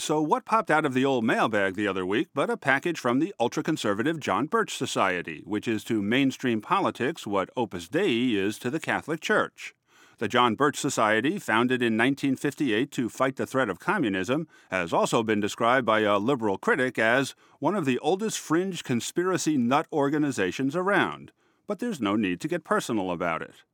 So, what popped out of the old mailbag the other week but a package from the ultra conservative John Birch Society, which is to mainstream politics what Opus Dei is to the Catholic Church? The John Birch Society, founded in 1958 to fight the threat of communism, has also been described by a liberal critic as one of the oldest fringe conspiracy nut organizations around. But there's no need to get personal about it.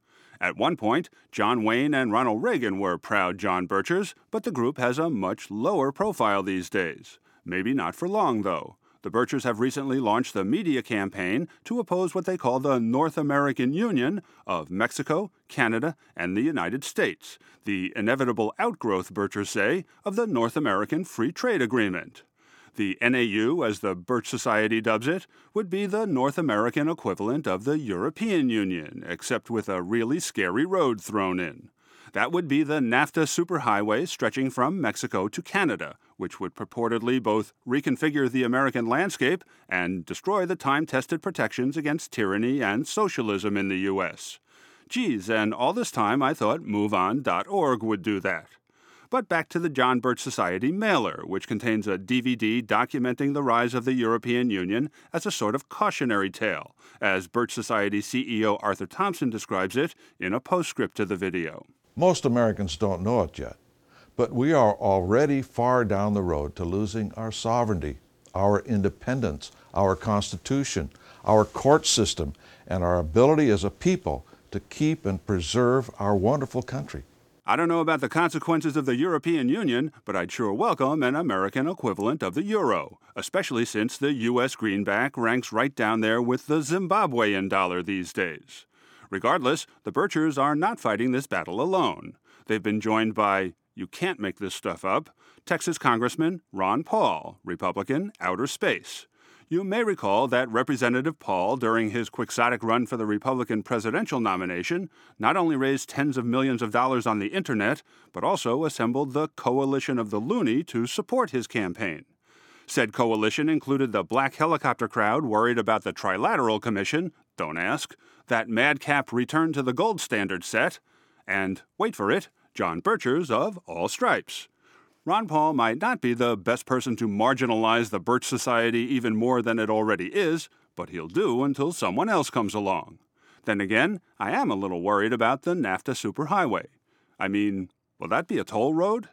At one point, John Wayne and Ronald Reagan were proud John Birchers, but the group has a much lower profile these days. Maybe not for long, though. The Birchers have recently launched a media campaign to oppose what they call the North American Union of Mexico, Canada, and the United States, the inevitable outgrowth, Birchers say, of the North American Free Trade Agreement. The NAU, as the Birch Society dubs it, would be the North American equivalent of the European Union, except with a really scary road thrown in. That would be the NAFTA superhighway stretching from Mexico to Canada, which would purportedly both reconfigure the American landscape and destroy the time tested protections against tyranny and socialism in the U.S. Geez, and all this time I thought MoveOn.org would do that. But back to the John Birch Society mailer, which contains a DVD documenting the rise of the European Union as a sort of cautionary tale, as Birch Society CEO Arthur Thompson describes it in a postscript to the video. Most Americans don't know it yet, but we are already far down the road to losing our sovereignty, our independence, our Constitution, our court system, and our ability as a people to keep and preserve our wonderful country. I don't know about the consequences of the European Union, but I'd sure welcome an American equivalent of the euro, especially since the U.S. greenback ranks right down there with the Zimbabwean dollar these days. Regardless, the Birchers are not fighting this battle alone. They've been joined by, you can't make this stuff up, Texas Congressman Ron Paul, Republican, Outer Space. You may recall that Representative Paul, during his quixotic run for the Republican presidential nomination, not only raised tens of millions of dollars on the internet, but also assembled the Coalition of the Loony to support his campaign. Said coalition included the black helicopter crowd worried about the Trilateral Commission, don't ask, that madcap return to the gold standard set, and, wait for it, John Birchers of All Stripes. Ron Paul might not be the best person to marginalize the Birch Society even more than it already is, but he'll do until someone else comes along. Then again, I am a little worried about the NAFTA superhighway. I mean, will that be a toll road?